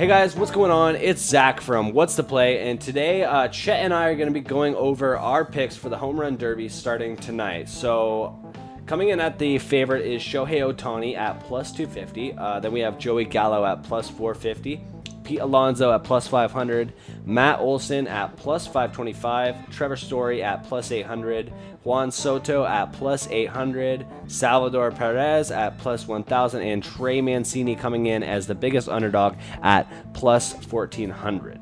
Hey guys, what's going on? It's Zak from What's the Play, and today uh, Chet and I are going to be going over our picks for the Home Run Derby starting tonight. So, coming in at the favorite is Shohei Ohtani at plus 250. Uh, then we have Joey Gallo at plus 450. Pete Alonso at plus 500, Matt Olson at plus 525, Trevor Story at plus 800, Juan Soto at plus 800, Salvador Perez at plus 1000, and Trey Mancini coming in as the biggest underdog at plus 1400.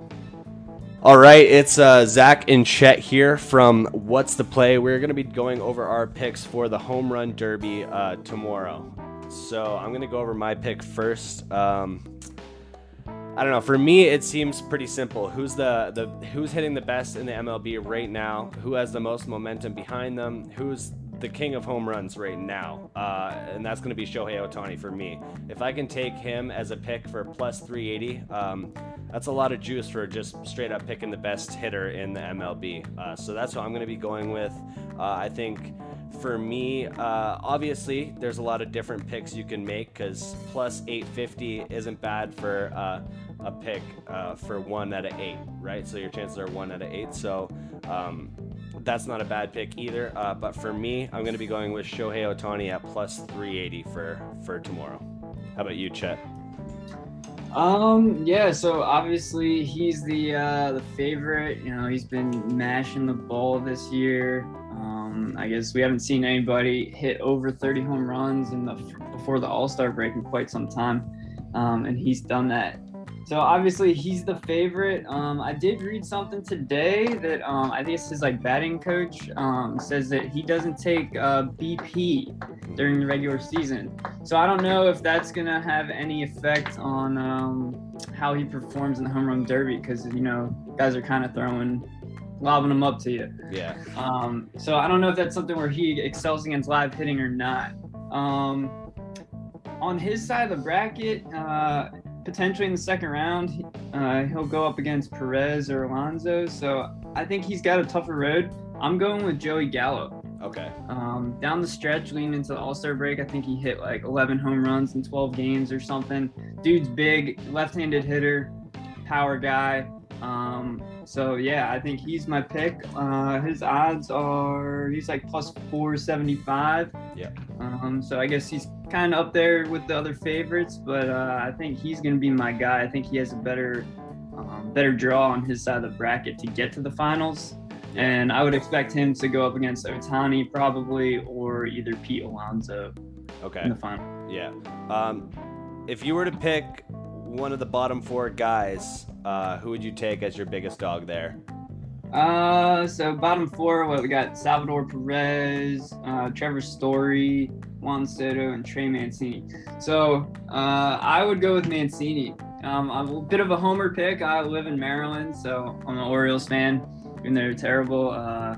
All right, it's uh, Zak and Chet here from What's the Play. We're going to be going over our picks for the Home Run Derby uh, tomorrow. So I'm going to go over my pick first. Um, I don't know. For me, it seems pretty simple. Who's the the who's hitting the best in the MLB right now? Who has the most momentum behind them? Who's the king of home runs right now? Uh, and that's going to be Shohei Ohtani for me. If I can take him as a pick for plus 380, um, that's a lot of juice for just straight up picking the best hitter in the MLB. Uh, so that's what I'm going to be going with. Uh, I think for me, uh, obviously, there's a lot of different picks you can make because plus 850 isn't bad for uh, a pick uh, for one out of eight, right? So your chances are one out of eight. So um, that's not a bad pick either. Uh, but for me, I'm going to be going with Shohei Ohtani at plus 380 for for tomorrow. How about you, Chet? Um, yeah, so obviously he's the uh the favorite. You know, he's been mashing the ball this year. Um, I guess we haven't seen anybody hit over 30 home runs in the before the All Star break in quite some time, um, and he's done that so obviously he's the favorite. Um, I did read something today that um, I it's his like batting coach um, says that he doesn't take uh, BP during the regular season. So I don't know if that's gonna have any effect on um, how he performs in the home run derby because you know guys are kind of throwing lobbing them up to you. Yeah. Um, so I don't know if that's something where he excels against live hitting or not. Um, on his side of the bracket, uh, potentially in the second round, uh, he'll go up against Perez or Alonso. So I think he's got a tougher road. I'm going with Joey Gallo. Okay. Um, down the stretch, leading into the All Star break, I think he hit like 11 home runs in 12 games or something. Dude's big, left-handed hitter, power guy. Um, so yeah, I think he's my pick. Uh, his odds are he's like plus 475. Yeah. Um, so I guess he's kind of up there with the other favorites, but uh, I think he's going to be my guy. I think he has a better um, better draw on his side of the bracket to get to the finals. Yeah. And I would expect him to go up against Ohtani probably or either Pete Alonso okay. in the final. Yeah. Um, if you were to pick one of the bottom four guys, uh, who would you take as your biggest dog there? Uh, so bottom four, what we got: Salvador Perez, uh, Trevor Story, Juan Soto, and Trey Mancini. So uh, I would go with Mancini. Um, I'm a bit of a homer pick. I live in Maryland, so I'm an Orioles fan. Though they're terrible, uh,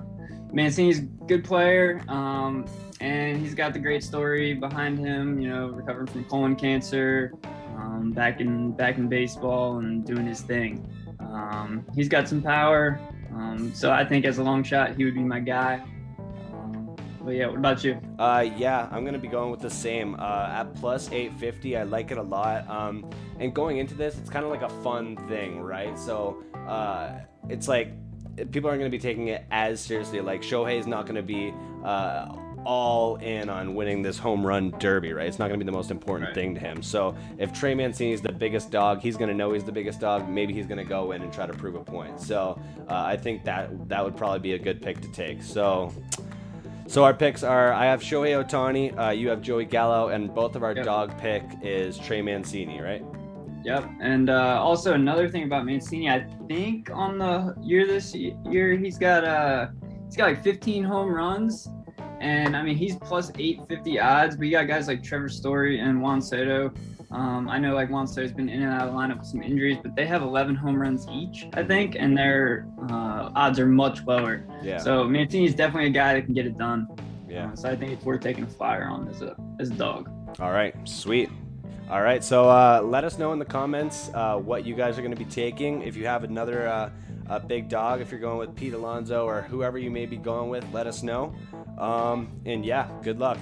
Mancini's a good player, um, and he's got the great story behind him. You know, recovering from colon cancer, um, back in back in baseball, and doing his thing. Um, he's got some power, um, so I think as a long shot, he would be my guy. But yeah, what about you? Uh, yeah, I'm gonna be going with the same. Uh, at plus 850, I like it a lot. Um, and going into this, it's kind of like a fun thing, right? So uh, it's like people aren't gonna be taking it as seriously. Like Shohei is not gonna be uh, all in on winning this home run derby, right? It's not going to be the most important right. thing to him. So if Trey Mancini is the biggest dog, he's going to know he's the biggest dog. Maybe he's going to go in and try to prove a point. So uh, I think that that would probably be a good pick to take. So so our picks are: I have Shohei Ohtani, uh, you have Joey Gallo, and both of our yep. dog pick is Trey Mancini, right? Yep. And uh, also another thing about Mancini, I think on the year this year he's got uh he's got like 15 home runs, and I mean he's plus 850 odds. But you got guys like Trevor Story and Juan Soto um, I know like Juan Soto's been in and out of the lineup with some injuries, but they have 11 home runs each, I think, and their uh, odds are much lower. Yeah. So Mancini's definitely a guy that can get it done. Yeah. Uh, so I think it's worth taking a flyer on as a as a dog. All right, sweet. All right, so uh, let us know in the comments uh, what you guys are going to be taking. If you have another uh, a big dog, if you're going with Pete Alonso or whoever you may be going with, let us know. Um, and yeah, good luck.